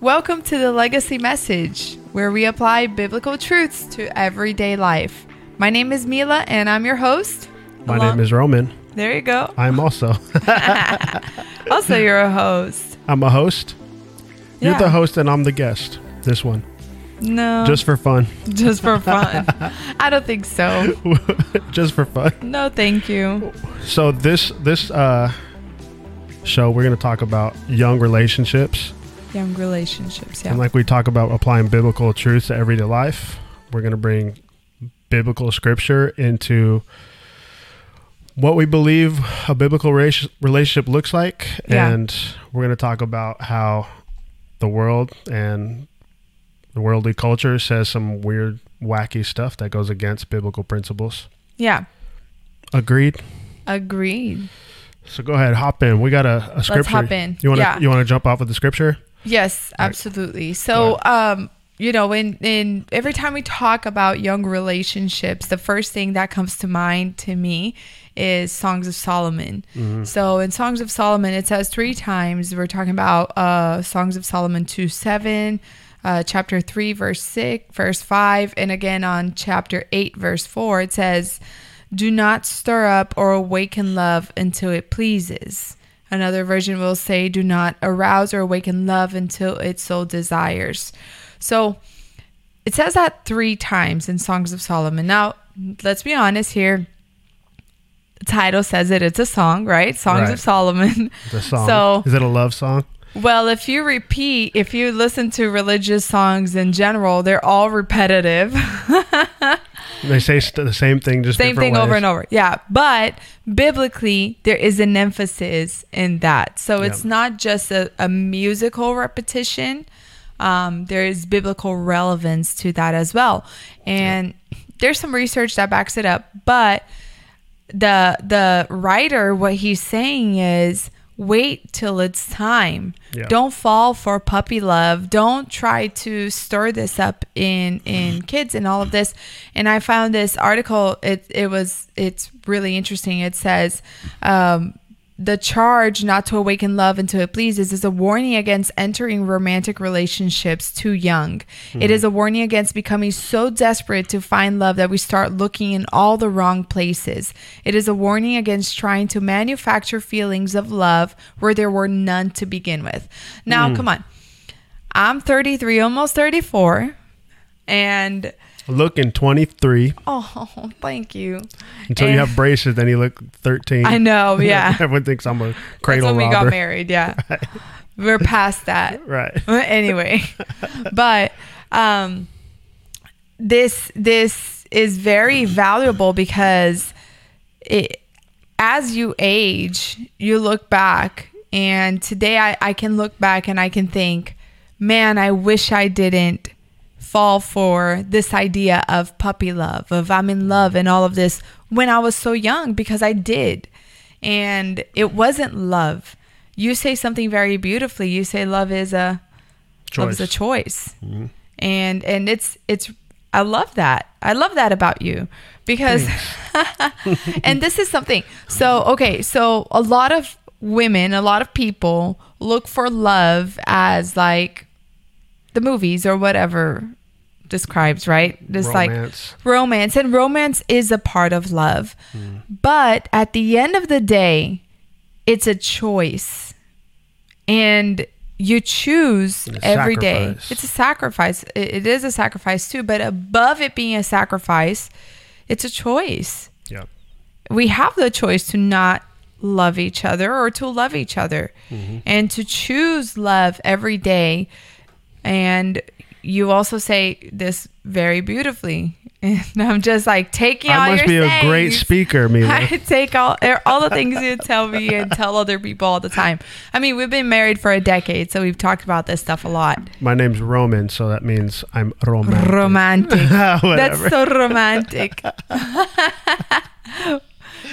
Welcome to the Legacy Message, where we apply biblical truths to everyday life. My name is Mila, and I'm your host. My Along- name is Roman. There you go. I'm also. Also, you're a host. I'm a host. You're the host and I'm the guest. This one. No, Just for fun. just for fun. I don't think so. Just for fun. No, thank you. So this this uh show we're going to talk about young relationships Young relationships. Yeah. and like we talk about applying biblical truths to everyday life. We're going to bring biblical scripture into what we believe a biblical relationship looks like Yeah. and we're going to talk about how the world and the worldly culture says some weird wacky stuff that goes against biblical principles. yeah. Agreed. Agreed. So go ahead, hop in. We got a, a scripture. hop in. You want to Yeah. you want to jump off with the scripture? Yes, Right. absolutely. So, um, you know, in in every time we talk about young relationships, the first thing that comes to mind to me is Songs of Solomon. So, in Songs of Solomon, it says three times. We're talking about uh, Songs of Solomon two seven. Uh, chapter 3 verse 6 verse 5 and again on chapter 8 verse 4 it says do not stir up or awaken love until it pleases Another version will say, do not arouse or awaken love until it so desires. So it says that three times in Songs of Solomon. Now, let's be honest here. The title says it, it's a song, right? Songs Right. of Solomon. The song. So- is it a love song? Well, if you repeat, if you listen to religious songs in general, they're all repetitive. They say st- the same thing, just Same thing over and over. Yeah. But biblically, there is an emphasis in that. So it's Yeah. not just a, a musical repetition. Um, there is biblical relevance to that as well. And there's some research that backs it up. But the the writer, what he's saying is wait till it's time. Yeah. Don't fall for puppy love. Don't try to stir this up in in kids and all of this. And I found this article. It it was it's really interesting. It says. Um, the charge not to awaken love until it pleases is a warning against entering romantic relationships too young. It hmm. is a warning against becoming so desperate to find love that we start looking in all the wrong places. It is a warning against trying to manufacture feelings of love where there were none to begin with. Now, hmm. come on. I'm 33, almost 34, and Looking 23 oh, thank you. until you have braces, then you look 13. I know, yeah. Everyone thinks I'm a That's cradle when we got married, yeah. We're past that. Right. anyway, but um this this is very valuable because it as you age, you look back and today I, I can look back and I can think, man, I wish I didn't fall for this idea of puppy love, of I'm in love and all of this when I was so young because I did. And it wasn't love. You say something very beautifully. You say love is a love is a choice. Mm-hmm. And and it's it's I love that. I love that about you because mm. and this is something. So, okay, so a lot of women, a lot of people look for love as like the movies or whatever describes, right? Just Romance. like romance and romance is a part of love. But at the end of the day, it's a choice. And you choose every day. It's a sacrifice. It- it is a sacrifice too, but above it being a sacrifice, it's a choice Yep. we have the choice to not love each other or to love each other Mm-hmm. and to choose love every day and you also say this very beautifully and i'm just like taking all I must be your a great speaker, Mila. I take all er, all the things you tell me and tell other people all the time. I mean, we've been married for a decade, so we've talked about this stuff a lot. My name's Roman, so that means I'm romantic. Romantic. That's so romantic.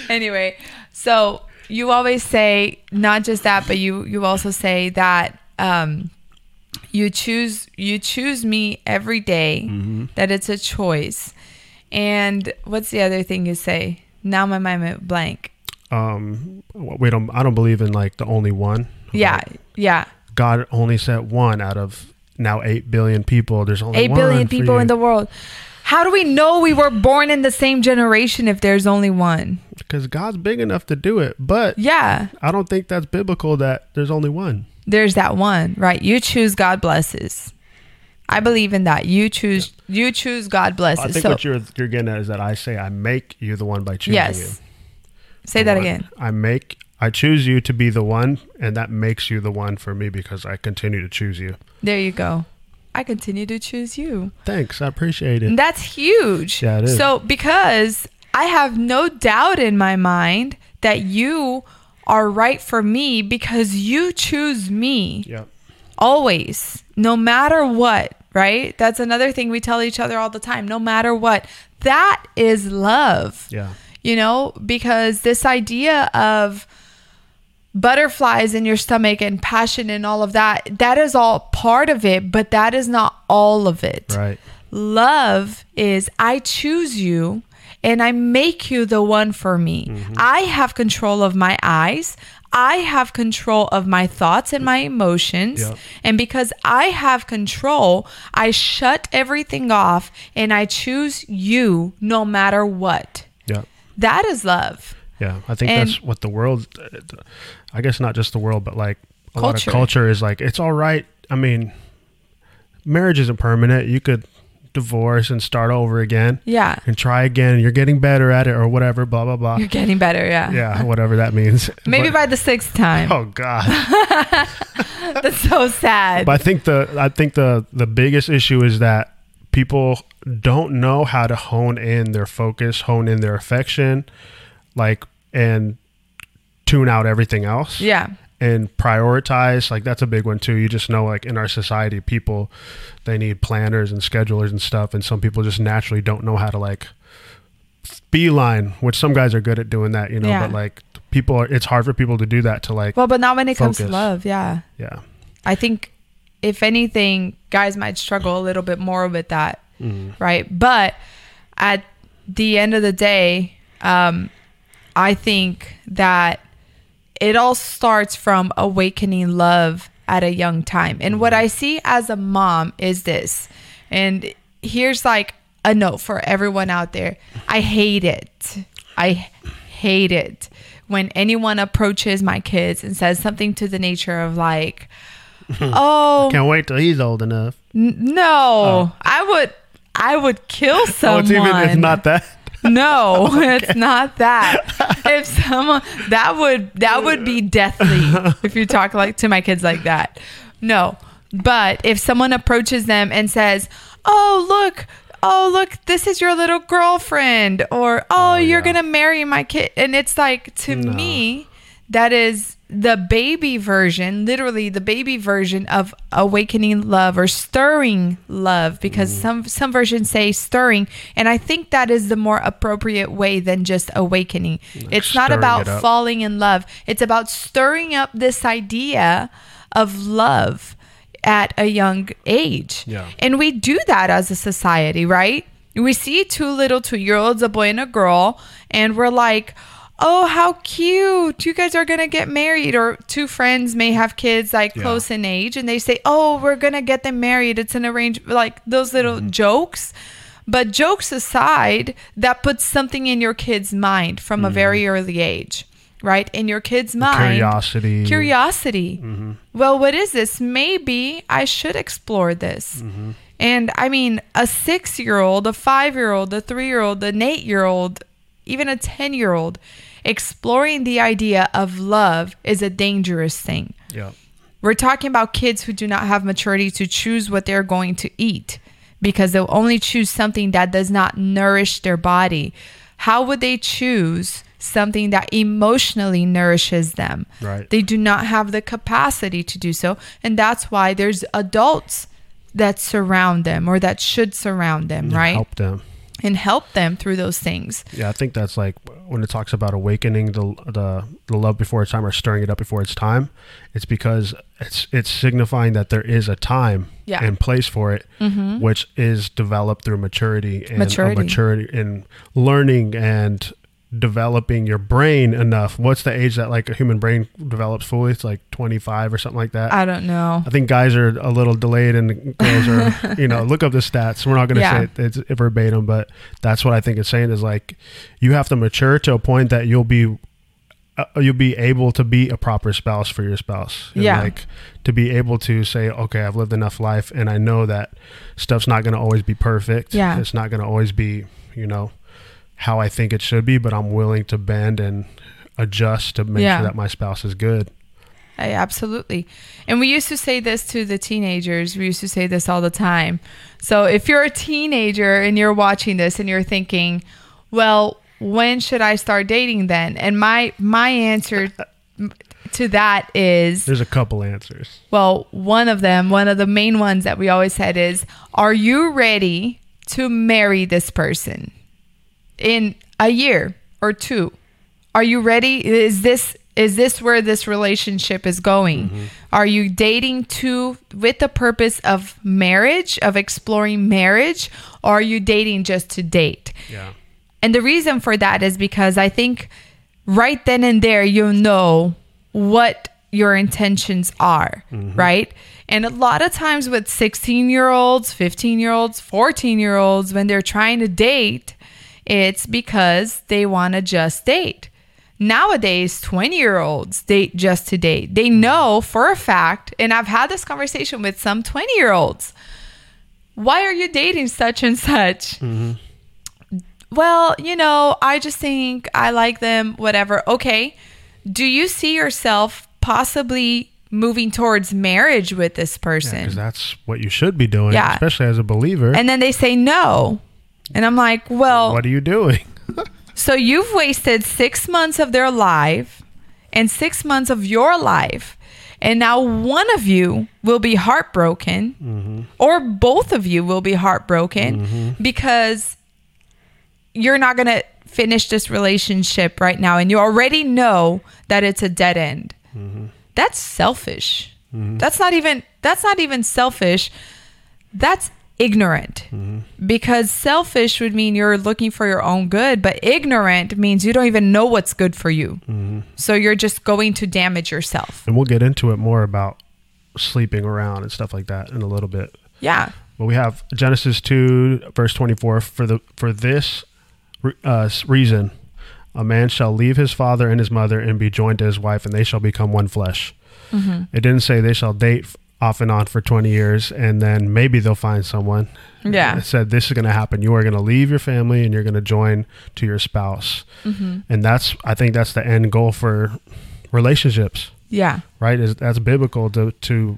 anyway, so you always say not just that, but you you also say that um, you choose you choose me every day, That it's a choice. And what's the other thing you say? Now my mind went blank. um, we don't. I don't believe in like the only one. Yeah, yeah. God only set one out of now 8 billion people. There's only Eight one billion people in the world. How do we know we were born in the same generation if there's only one? because God's big enough to do it. But Yeah, I don't think that's biblical that there's only one. There's that one, right? You choose, God blesses. I believe in that. You choose, you choose, God blesses. I think so, what you're you're getting at is that I say I make you the one by choosing you. Say The that one. again. I make I choose you to be the one, and that makes you the one for me because I continue to choose you. There you go. I continue to choose you. Thanks, I appreciate it. That's huge. Yeah, it is. So because I have no doubt in my mind that you are right for me because you choose me Yeah, always, no matter what, right? That's another thing we tell each other all the time. No matter what. That is love. yeah, You know, because this idea of butterflies in your stomach and passion and all of that, that is all part of it, but that is not all of it. right. Love is I choose you and I make you the one for me. Mm-hmm. I have control of my eyes. I have control of my thoughts and my emotions. Yeah. And because I have control, I shut everything off and I choose you no matter what. Yeah, That is love. yeah. I think And- that's what the world. I guess not just the world, but like a lot of culture is like it's all right. I mean, marriage isn't permanent. You could divorce and start over again Yeah. and try again. You're getting better at it, or whatever. Blah blah blah. You're getting better. Yeah. yeah, whatever that means. Maybe But- by the sixth time. Oh God! That's so sad. but I think the I think the the biggest issue is that people don't know how to hone in their focus, hone in their affection, like and tune out everything else. yeah. And prioritize like that's a big one too you just know like in our society people they need planners and schedulers and stuff and some people just naturally don't know how to like beeline which some guys are good at doing that you know Yeah. but like people are it's hard for people to do that to like Well, but not when it comes to love. Yeah. yeah I think if anything, guys might struggle a little bit more with that, Mhm. right? But at the end of the day, um, I think that it all starts from awakening love at a young time. And what mm-hmm. I see as a mom is this. And here's like a note for everyone out there I hate it. I hate it when anyone approaches my kids and says something to the nature of like, oh, can't wait till he's old enough N- no, oh. I would I would kill someone. oh it's even it's not that No, it's not that. If someone that would that would be deathly if you talk like to my kids like that. No. But if someone approaches them and says, "Oh, look, oh, look, this is your little girlfriend," or "Oh, oh you're yeah. going to marry my kid." And it's like to No. me that is the baby version, literally the baby version of awakening love or stirring love because Mm. some some versions say stirring and I think that is the more appropriate way than just awakening. it's not about it falling in love. It's about stirring up this idea of love at a young age. Yeah. And we do that as a society, right? We see two little two year olds, a boy and a girl, and we're like, oh, how cute. You guys are going to get married. Or two friends may have kids like Yeah. close in age, and they say, oh, we're going to get them married. It's an arranged, like those little Mm-hmm. jokes. But jokes aside, that puts something in your kid's mind from a very early age, right? In your kid's mind. Mm-hmm. curiosity Curiosity. Mm-hmm. Well, what is this? Maybe I should explore this. Mm-hmm. And I mean, a six year old, a five year old, a three year old, an eight year old, even a 10 year old, exploring the idea of love is a dangerous thing. yeah We're talking about kids who do not have maturity to choose what they're going to eat because they'll only choose something that does not nourish their body. How would they choose something that emotionally nourishes them? Right. They do not have the capacity to do so. And that's why there's adults that surround them or that should surround them, right? help them And help them through those things. Yeah, I think that's like when it talks about awakening the the the love before its time or stirring it up before its time. It's because it's it's signifying that there is a time Yeah. and place for it, Mhm. which is developed through maturity and Maturity. maturity in learning and developing your brain enough. What's the age that like a human brain develops fully? It's like 25 or something like that. I don't know. I think guys are a little delayed and girls are, you know, look up the stats. We're not going to Yeah. say it, it's verbatim, but that's what I think it's saying is like you have to mature to a point that you'll be uh, you'll be able to be a proper spouse for your spouse. And, Yeah. Like to be able to say, okay, I've lived enough life and I know that stuff's not going to always be perfect. Yeah. It's not going to always be, you know, how I think it should be, but I'm willing to bend and adjust to make Yeah. sure that my spouse is good. I, absolutely. And we used to say this to the teenagers. We used to say this all the time. So if you're a teenager and you're watching this and you're thinking, well, when should I start dating then? And my my answer to that is There's a couple answers. well, one of them, one of the main ones that we always said is, are you ready to marry this person in a year or two? Are you ready? Is this is this where this relationship is going? Mm-hmm. Are you dating to with the purpose of marriage, of exploring marriage, or are you dating just to date? Yeah. And the reason for that is because I think right then and there you'll know what your intentions are, mm-hmm. right? And a lot of times with 16 year olds, 15 year olds, 14 year olds, when they're trying to date, it's because they want to just date. Nowadays, 20 year olds date just to date. They hmm. know for a fact, and I've had this conversation with some 20 year olds. Why are you dating such and such? Mm-hmm. well, you know, I just think I like them, whatever. Okay. Do you see yourself possibly moving towards marriage with this person? Because that's what you should be doing, Yeah. especially as a believer. and then they say no. And I'm like, well, what are you doing? so you've wasted six months of their life and six months of your life. And now one of you will be heartbroken, mm-hmm. or both of you will be heartbroken mm-hmm. because you're not going to finish this relationship right now. And you already know that it's a dead end. Mm-hmm. That's selfish. That's not even that's not even selfish. That's ignorant. Because selfish would mean you're looking for your own good, but ignorant means you don't even know what's good for you. So you're just going to damage yourself. and we'll get into it more about sleeping around and stuff like that in a little bit. Yeah. But we have Genesis 2 verse 24 for the for this uh, reason a man shall leave his father and his mother and be joined to his wife and they shall become one flesh. It didn't say they shall date off and on for 20 years and then maybe they'll find someone. Yeah. Said this is going to happen. You are going to leave your family and you're going to join to your spouse. And that's I think that's the end goal for relationships Yeah. right? Is that's biblical to to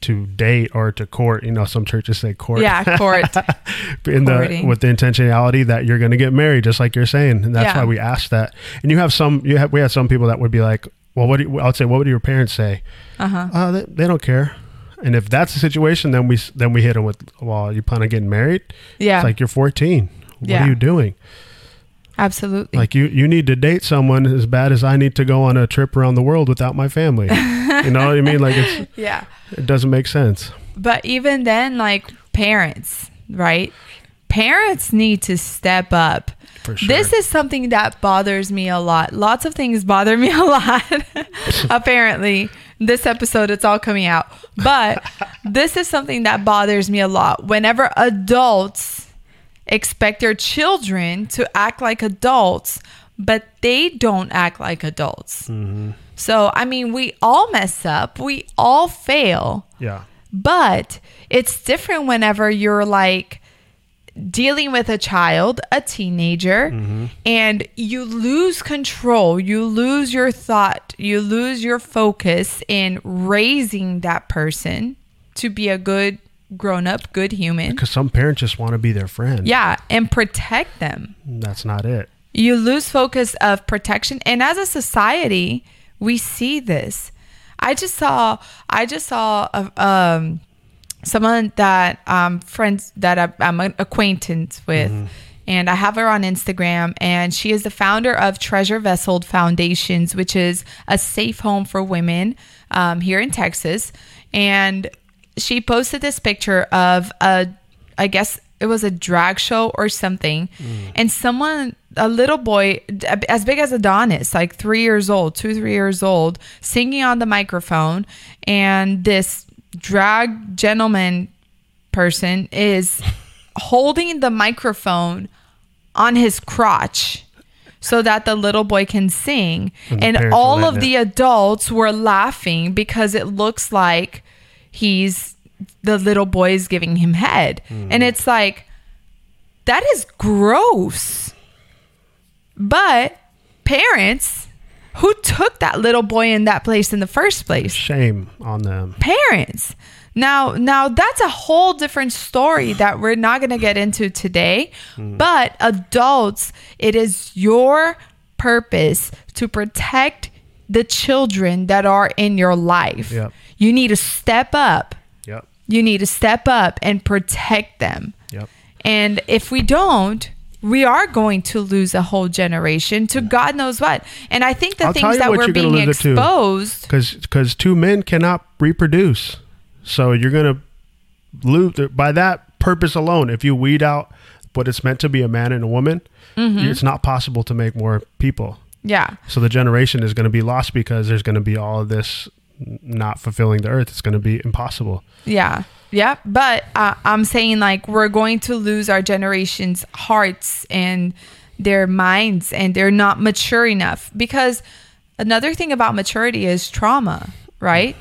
to date or to court. You know, some churches say court. Yeah, court. in the with the intentionality that you're going to get married, just like you're saying, and that's Yeah. why we ask that. And you have some, you have we have some people that would be like, well, what do you, I'd say, what would your parents say? Uh-huh. Uh, they, they don't care. And if that's the situation, then we then we hit them with, well, you plan on getting married? Yeah. It's like you're 14. What Yeah. are you doing? Absolutely. Like you, you need to date someone as bad as I need to go on a trip around the world without my family. you know what I mean? Like it's, yeah. it doesn't make sense. But even then, like parents, right? Parents need to step up. For sure. This is something that bothers me a lot. Lots of things bother me a lot. Apparently, this episode it's all coming out. But this is something that bothers me a lot. Whenever adults expect their children to act like adults, but they don't act like adults. Mm-hmm. So, I mean, we all mess up. We all fail. Yeah. But it's different whenever you're like dealing with a child, a teenager, and you lose control, you lose your thought, you lose your focus in raising that person to be a good grown up, good human. Because some parents just want to be their friend. Yeah, and protect them. That's not it. You lose focus of protection and as a society, we see this. I just saw I just saw a, um someone that um friends that I, I'm an acquaintance with. And I have her on Instagram and she is the founder of Treasure Vessel Foundations which is a safe home for women um, here in Texas. And she posted this picture of a I guess it was a drag show or something, and someone, a little boy, as big as Adonis, like three years old, two three years old, singing on the microphone, and this drag gentleman person is holding the microphone on his crotch so that the little boy can sing. And And, all of the adults were laughing because it looks like he's the little boy is giving him head. Mm-hmm. And it's like, that is gross. But parents who took that little boy in that place in the first place Shame on them. parents. Now, now that's a whole different story that we're not going to get into today. Hmm. But adults, it is your purpose to protect the children that are in your life. Yep. You need to step up. Yep. You need to step up and protect them. Yep. And if we don't, we are going to lose a whole generation to God knows what. And I think the I'll things that we're being to. exposed. because because two men cannot reproduce so you're gonna lose by that purpose alone if you weed out what it's meant to be a man and a woman Mm-hmm. it's not possible to make more people Yeah. so the generation is going to be lost because there's going to be all of this not fulfilling the earth it's going to be impossible Yeah. Yeah. But uh, I'm saying like we're going to lose our generation's hearts and their minds and they're not mature enough because another thing about maturity is trauma, right?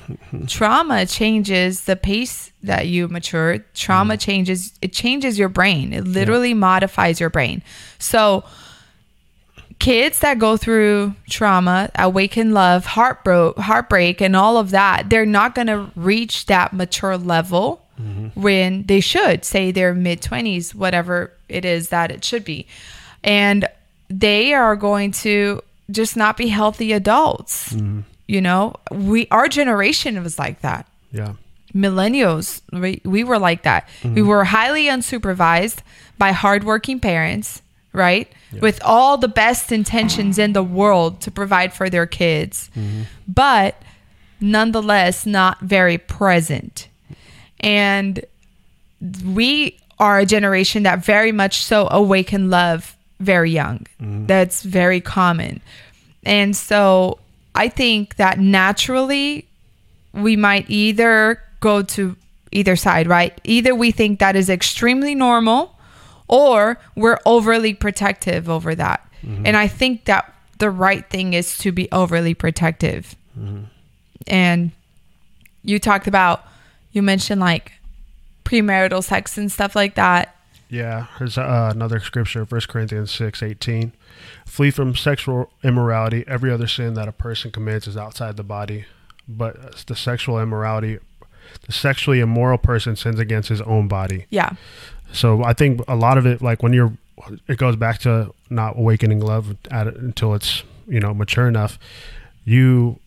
trauma changes the pace that you mature. Trauma changes it changes your brain. It literally modifies your brain. So kids that go through trauma, awaken love, heartbreak, heartbreak, and all of that, they're not going to reach that mature level Mm-hmm. when they should. Say they're mid twenties, whatever it is that it should be, and they are going to just not be healthy adults. Mm-hmm. You know, we our generation was like that. Yeah. Millennials we, we were like that. We mm-hmm. were highly unsupervised by hardworking parents right? With all the best intentions in the world to provide for their kids. But nonetheless not very present and we are a generation that very much so awaken love very young mm-hmm. that's very common and so i think that naturally we might either go to either side, right? Either we think that is extremely normal or we're overly protective over that. Mm-hmm. And I think that the right thing is to be overly protective. Mm-hmm. And you talked about, you mentioned like premarital sex and stuff like that. Yeah, there's uh, another scripture, 1 Corinthians six eighteen. Flee from sexual immorality. Every other sin that a person commits is outside the body, but the sexual immorality, the sexually immoral person sins against his own body. Yeah. So I think a lot of it, like when you're, it goes back to not awakening love at until it's you know mature enough. You,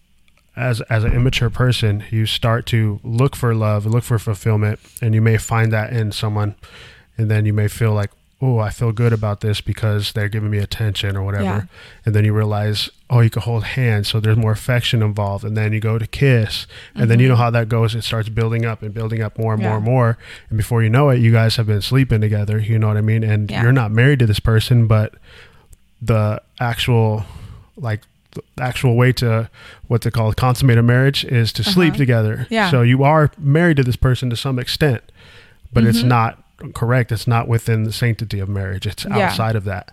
as as an immature person, you start to look for love, look for fulfillment, and you may find that in someone, and then you may feel like, oh, I feel good about this because they're giving me attention or whatever, Yeah. and then you realize, oh, you can hold hands, so there's more affection involved, and then you go to kiss, and then you mm-hmm. know how that goes. It starts building up and building up more and more and more, and before you know it, you guys have been sleeping together. You know what I mean? And Yeah. you're not married to this person, but the actual, like, the actual way to what they call consummate a marriage is to sleep Uh-huh. together. Yeah. So you are married to this person to some extent, but it's Mm-hmm. not correct. It's not within the sanctity of marriage. It's Yeah. outside of that.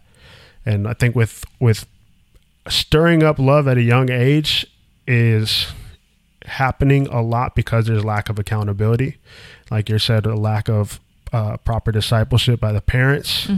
And I think with with stirring up love at a young age is happening a lot because there's lack of accountability. Like you said, a lack of uh, proper discipleship by the parents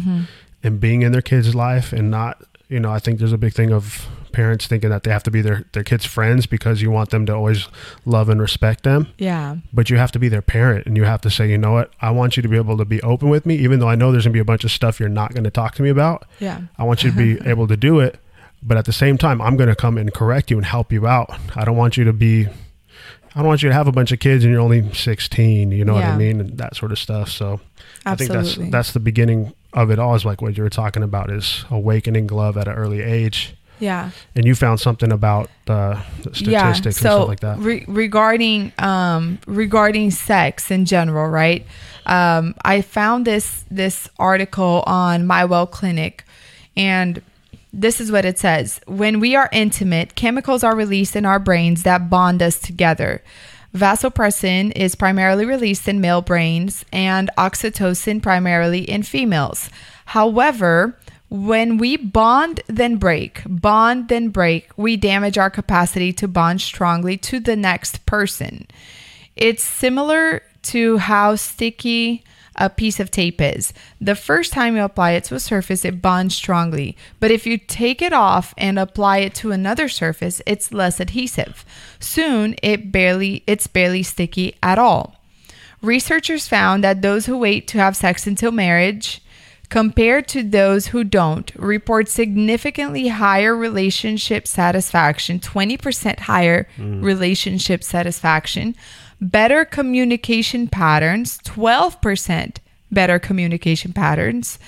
and being in their kids' life and not, you know, I think there's a big thing of parents thinking that they have to be their, their kids' friends because you want them to always love and respect them Yeah. but you have to be their parent and you have to say, you know what, I want you to be able to be open with me, even though I know there's gonna be a bunch of stuff you're not gonna talk to me about. Yeah. I want you to be able to do it, but at the same time, I'm gonna come and correct you and help you out. I don't want you to be, I don't want you to have a bunch of kids and you're only 16. You know what I mean, and that sort of stuff. So I think that's that's the beginning of it all. Is like what you were talking about is awakening love at an early age. Yeah. And you found something about uh, the statistics and stuff like that. Re- regarding um, regarding sex in general, right? Um, I found this this article on My Well Clinic, and this is what it says: When we are intimate, chemicals are released in our brains that bond us together. Vasopressin is primarily released in male brains, and oxytocin primarily in females. However, when we bond, then break, bond, then break, we damage our capacity to bond strongly to the next person. It's similar to how sticky a piece of tape is. The first time you apply it to a surface, it bonds strongly. But if you take it off and apply it to another surface, it's less adhesive. Soon, it barely it's barely sticky at all. Researchers found that those who wait to have sex until marriage compared to those who don't report significantly higher relationship satisfaction 20% higher mm. relationship satisfaction better communication patterns 12% better communication patterns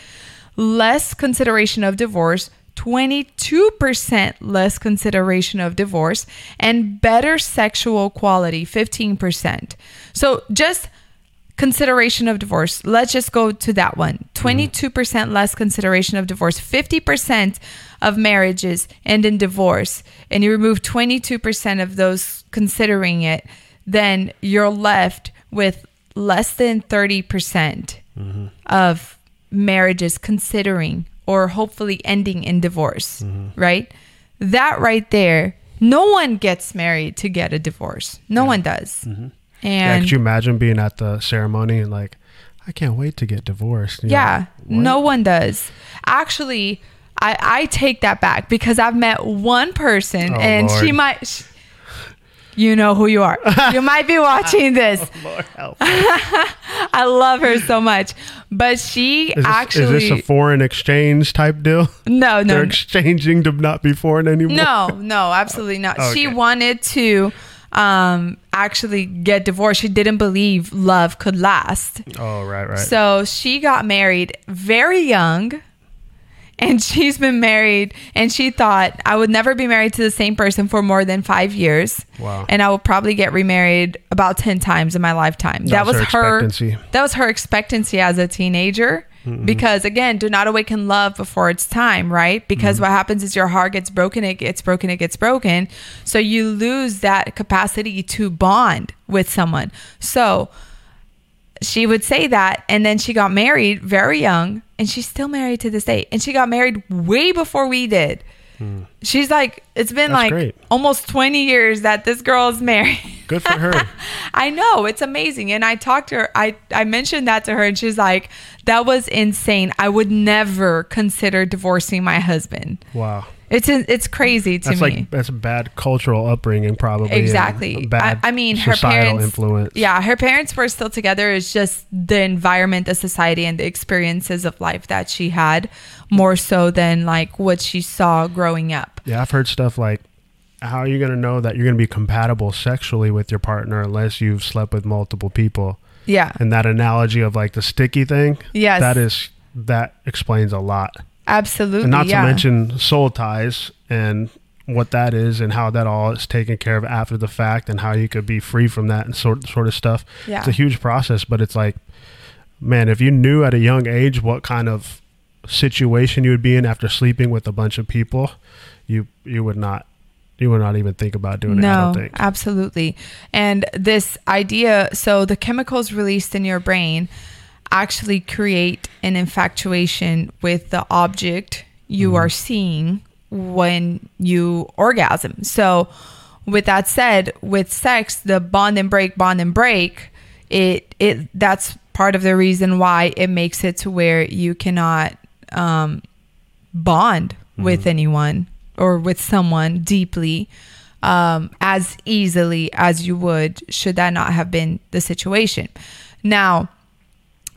less consideration of divorce 22% less consideration of divorce and better sexual quality 15% so just consideration of divorce. Let's just go to that one 22% less consideration of divorce, 50% of marriages end in divorce, and you remove 22% of those considering it, then you're left with less than 30% mm-hmm. of marriages considering or hopefully ending in divorce, mm-hmm. right? That right there, no one gets married to get a divorce. No yeah. one does. Mm-hmm. And yeah, could you imagine being at the ceremony and like, I can't wait to get divorced? You yeah, know, no one does. Actually, I, I take that back because I've met one person oh, and Lord. she might. She, you know who you are. You might be watching this. oh, Lord help I love her so much. But she is this, actually. Is this a foreign exchange type deal? No, no. They're exchanging to not be foreign anymore? No, no, absolutely not. Okay. She wanted to um, actually get divorced. She didn't believe love could last. Oh, right, right. So she got married very young. And she's been married, and she thought I would never be married to the same person for more than five years. Wow! And I will probably get remarried about ten times in my lifetime. That, that was, was her, her that was her expectancy as a teenager. Mm-hmm. Because again, do not awaken love before it's time, right? Because mm-hmm. what happens is your heart gets broken, it gets broken, it gets broken. So you lose that capacity to bond with someone. So she would say that. And then she got married very young and she's still married to this day. And she got married way before we did. Hmm. She's like, it's been That's like great. almost 20 years that this girl is married. Good for her. I know. It's amazing. And I talked to her, I, I mentioned that to her, and she's like, that was insane. I would never consider divorcing my husband. Wow. It's it's crazy to that's me. Like, that's a bad cultural upbringing, probably. Exactly. Bad I, I, mean, her parents. Influence. Yeah, her parents were still together. It's just the environment, the society, and the experiences of life that she had, more so than like what she saw growing up. Yeah, I've heard stuff like, "How are you going to know that you're going to be compatible sexually with your partner unless you've slept with multiple people?" Yeah. And that analogy of like the sticky thing. Yes. That is that explains a lot. Absolutely. And not yeah. to mention soul ties and what that is and how that all is taken care of after the fact and how you could be free from that and sort sort of stuff. Yeah. It's a huge process, but it's like, man, if you knew at a young age what kind of situation you would be in after sleeping with a bunch of people, you you would not you would not even think about doing no, it. No, absolutely. And this idea, so the chemicals released in your brain actually create an infatuation with the object you mm. are seeing when you orgasm. So, with that said, with sex, the bond and break, bond and break, it it that's part of the reason why it makes it to where you cannot um, bond mm. with anyone or with someone deeply um, as easily as you would should that not have been the situation. Now,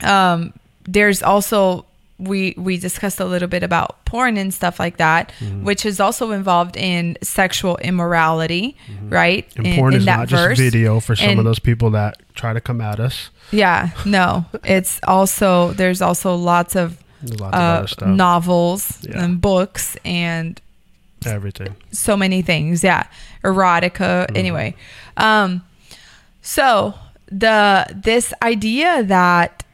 um, there's also we we discussed a little bit about porn and stuff like that, mm-hmm. which is also involved in sexual immorality, mm-hmm. right? And in, porn in is not verse. just video for some and, of those people that try to come at us. Yeah, no, it's also there's also lots of, lots uh, of novels yeah. and books and Everything. so many things. Yeah. Erotica. Anyway. Um so the this idea that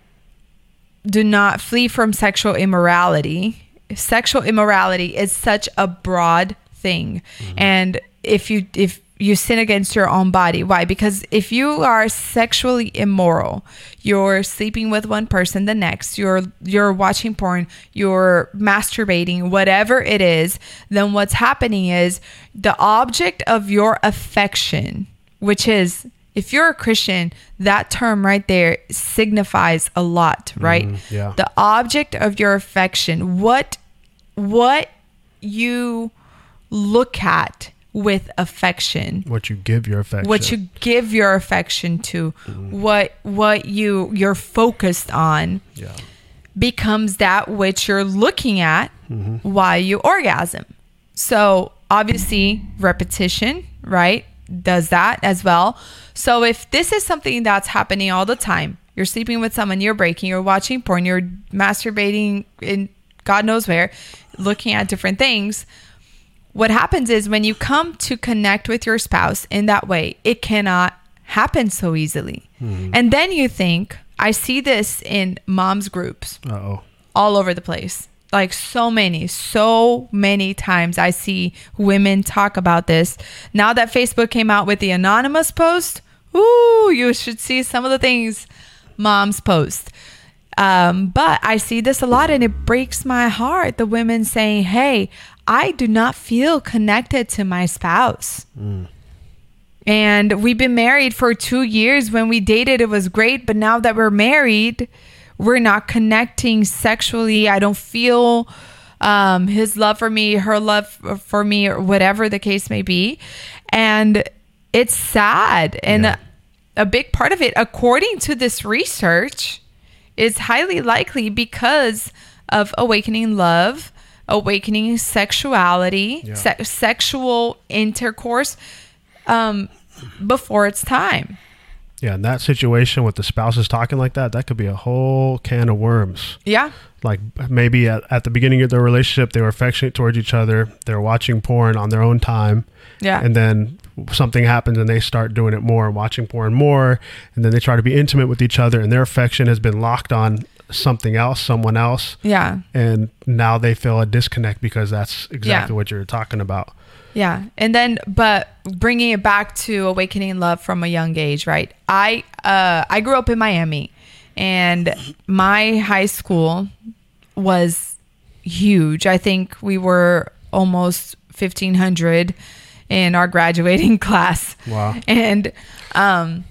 do not flee from sexual immorality. Sexual immorality is such a broad thing. Mm-hmm. And if you if you sin against your own body, why? Because if you are sexually immoral, you're sleeping with one person the next, you're you're watching porn, you're masturbating, whatever it is, then what's happening is the object of your affection, which is if you're a Christian, that term right there signifies a lot, mm-hmm. right? yeah. The object of your affection, what what you look at with affection, What you give your affection. what you give your affection to, mm-hmm. what what you you're focused on Yeah. becomes that which you're looking at mm-hmm. while you orgasm. So obviously repetition, right? Does that as well. So if this is something that's happening all the time, you're sleeping with someone, you're breaking, you're watching porn, you're masturbating in God knows where, looking at different things. What happens is when you come to connect with your spouse in that way, it cannot happen so easily. And then you think, I see this in moms groups Uh oh. all over the place. Like so many, so many times I see women talk about this. Now that Facebook came out with the anonymous post, ooh, you should see some of the things moms post. Um, but I see this a lot and it breaks my heart. The women saying, Hey, I do not feel connected to my spouse. And we've been married for two years. When we dated, it was great. But now that we're married, we're not connecting sexually. I don't feel um, his love for me, her love for me, or whatever the case may be. And it's sad. And Yeah. a big part of it, according to this research, is highly likely because of awakening love, awakening sexuality, Yeah. se- sexual intercourse um, before it's time. Yeah, in that situation with the spouses talking like that, that could be a whole can of worms. Yeah. Like maybe at, at the beginning of their relationship, they were affectionate towards each other. They're watching porn on their own time. Yeah. And then something happens and they start doing it more and watching porn more. And then they try to be intimate with each other and their affection has been locked on something else, someone else. yeah. And now they feel a disconnect because that's exactly Yeah. what you're talking about. Yeah. And then, but bringing it back to awakening love from a young age, right? I, uh, I grew up in Miami and my high school was huge. I think we were almost 1500 in our graduating class. Wow. And, um,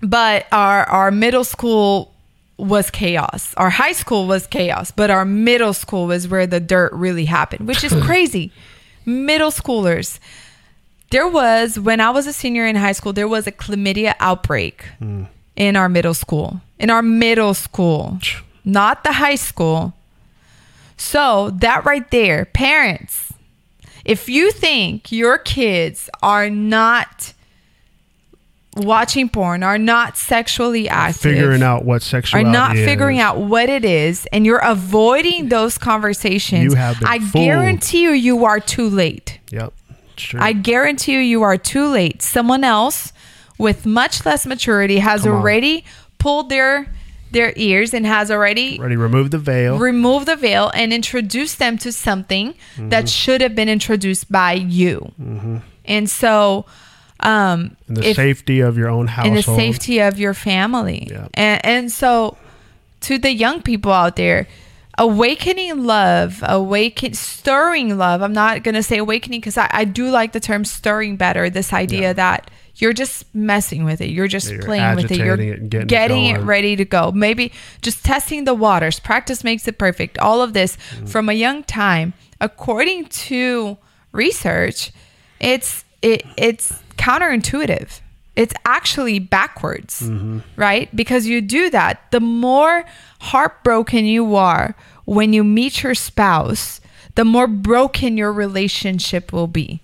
but our, our middle school was chaos. Our high school was chaos, but our middle school was where the dirt really happened, which is crazy. Middle schoolers. There was, when I was a senior in high school, there was a chlamydia outbreak hmm. in our middle school. In our middle school, not the high school. So, that right there, parents, if you think your kids are not watching porn, are not sexually active, Figuring out what sexuality are not is. figuring out what it is, and you're avoiding those conversations, You have been I fooled. guarantee you, you are too late. Yep. True. I guarantee you, you are too late. Someone else with much less maturity has already pulled their their ears and has already Already remove the veil. removed the veil and introduced them to something that mm-hmm. should have been introduced by you. Mm-hmm. And so, um, in the if- safety of your own in household. the safety of your family. Yeah. And, and so, to the young people out there, awakening love, awaken, stirring love. I'm not going to say awakening because I, I do like the term stirring better. This idea Yeah. that you're just messing with it, you're just Yeah, you're playing with it, you're it and getting it it ready to go. Maybe just testing the waters. Practice makes it perfect. All of this Mm-hmm. from a young time, according to research, it's it it's counterintuitive. It's actually backwards, Mm-hmm. right? Because you do that, the more heartbroken you are when you meet your spouse, the more broken your relationship will be.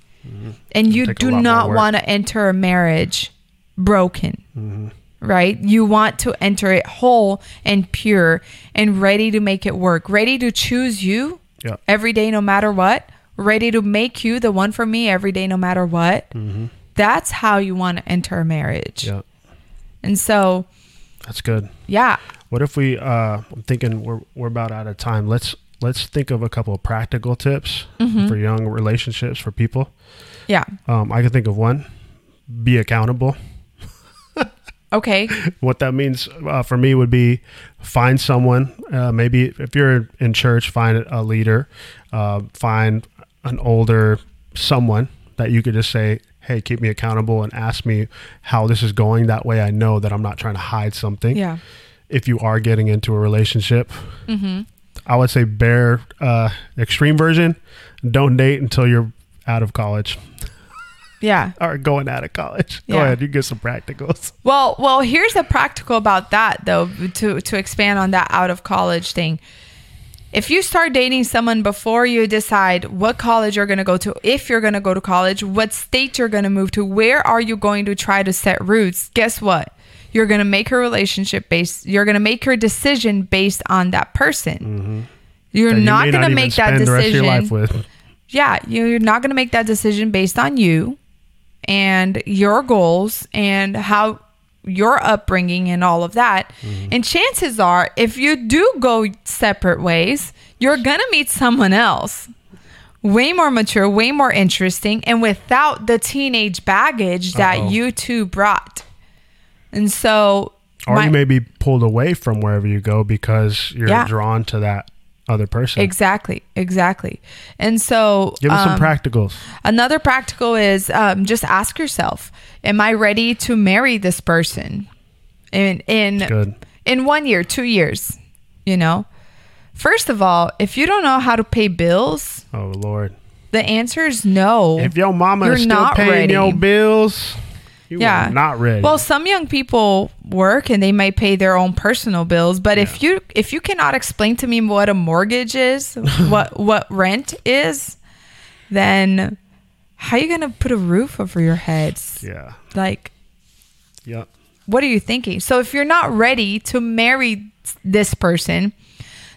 And you Mm-hmm. Take a do not want to enter a marriage broken Mm-hmm. right? You want to enter it whole and pure and ready to make it work, ready to choose you Yeah. every day, no matter what, ready to make you the one for me every day, no matter what, Mm-hmm. That's how you want to enter a marriage. Yeah, And so, that's good. yeah, What if we? Uh, I'm thinking we're we're about out of time. Let's let's think of a couple of practical tips Mhm. for young relationships for people. yeah. Um, I can think of one. Be accountable. Okay. What that means uh, for me would be find someone. Uh, maybe if you're in church, find a leader. Uh, find an older someone that you could just say, "Hey, keep me accountable," and ask me how this is going. That way, I know that I'm not trying to hide something. Yeah. If you are getting into a relationship, Mm-hmm. I would say bare uh, extreme version. Don't date until you're out of college Yeah. or going out of college. Go ahead, you get some practicals. Well, well, here's the practical about that though, to to expand on that out of college thing. If you start dating someone before you decide what college you're going to go to, if you're going to go to college, what state you're going to move to, where are you going to try to set roots? Guess what? You're going to make a relationship based, you're going to make your decision based on that person. Mm-hmm. You're That not may going to make that spend the rest of your life decision. Yeah, you're not going to make that decision based on you and your goals and how your upbringing and all of that. Mm-hmm. And chances are, if you do go separate ways, you're going to meet someone else way more mature, way more interesting, and without the teenage baggage that Uh-oh. you two brought. And so, Or my- you may be pulled away from wherever you go because you're Yeah. drawn to that other person. exactly, exactly. And so, Give us um, some practicals. Another practical is um, just ask yourself, am I ready to marry this person in in in one year, two years? You know, first of all, if you don't know how to pay bills, Oh Lord. the answer is no. If your mama You're is still not paying ready. your bills, you Yeah. not ready. well, some young people work and they might pay their own personal bills, but if you if you cannot explain to me what a mortgage is, what what rent is, then how are you gonna put a roof over your heads? yeah. Like Yeah. what are you thinking? So if you're not ready to marry this person,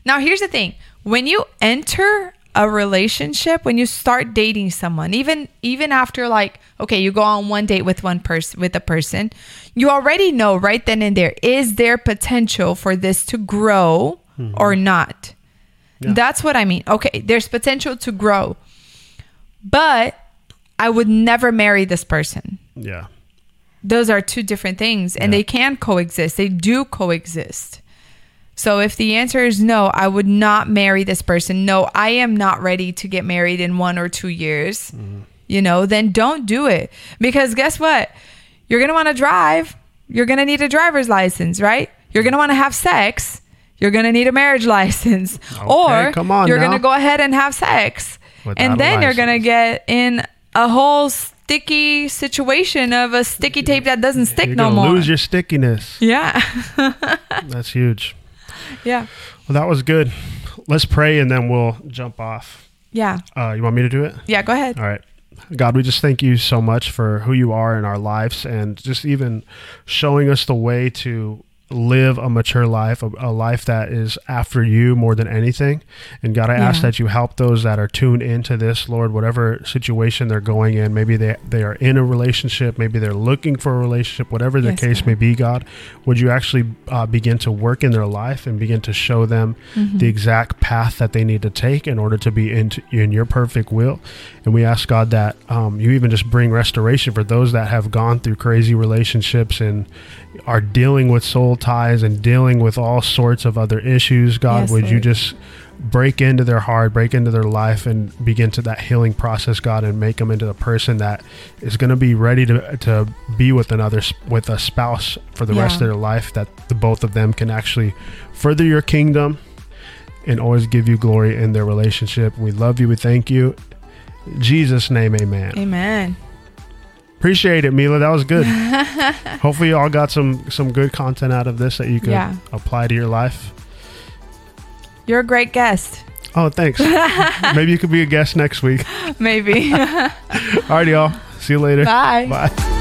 now here's the thing: when you enter a relationship, when you start dating someone, even even after like okay, you go on one date with one person with a person, you already know right then and there is there potential for this to grow mm-hmm. or not. Yeah. That's what I mean. Okay, there's potential to grow. But I would never marry this person Yeah. those are two different things and Yeah. they can coexist they do coexist so if the answer is no i would not marry this person. No i am not ready to get married in one or two years. Mm-hmm. You know then don't do it. Because guess what? You're gonna want to drive. You're gonna need a driver's license right? You're gonna want to have sex. You're gonna need a marriage license. Okay, or come on you're gonna go ahead and have sex. Without and then you're gonna get in a whole sticky situation of a sticky tape that doesn't stick You're no more. lose your stickiness. yeah, That's huge. Yeah, Well, that was good. Let's pray and then we'll jump off. yeah, Uh, you want me to do it? yeah. Go ahead. All right. God, we just thank you so much for who you are in our lives and just even showing us the way to live a mature life, a, a life that is after you more than anything. And God, I ask that you help those that are tuned into this, Lord, whatever situation they're going in. Maybe they, they are in a relationship, maybe they're looking for a relationship, whatever the Yes, case God. may be, God, would you actually uh, begin to work in their life and begin to show them Mm-hmm. the exact path that they need to take in order to be into, in your perfect will? And we ask God that um, you even just bring restoration for those that have gone through crazy relationships and are dealing with soul ties and dealing with all sorts of other issues. God, Yes, would you just break into their heart, break into their life, and begin to that healing process, God, and make them into the person that is going to be ready to to be with another with a spouse for the rest of their life. That the both of them can actually further your kingdom and always give you glory in their relationship. We love you. We thank you. In Jesus' name, Amen. Amen. Appreciate it, Mila. That was good. Hopefully, you all got some some good content out of this that you can Yeah. apply to your life. You're a great guest. Oh, thanks. Maybe you could be a guest next week. Maybe. All right, y'all. See you later. Bye. Bye.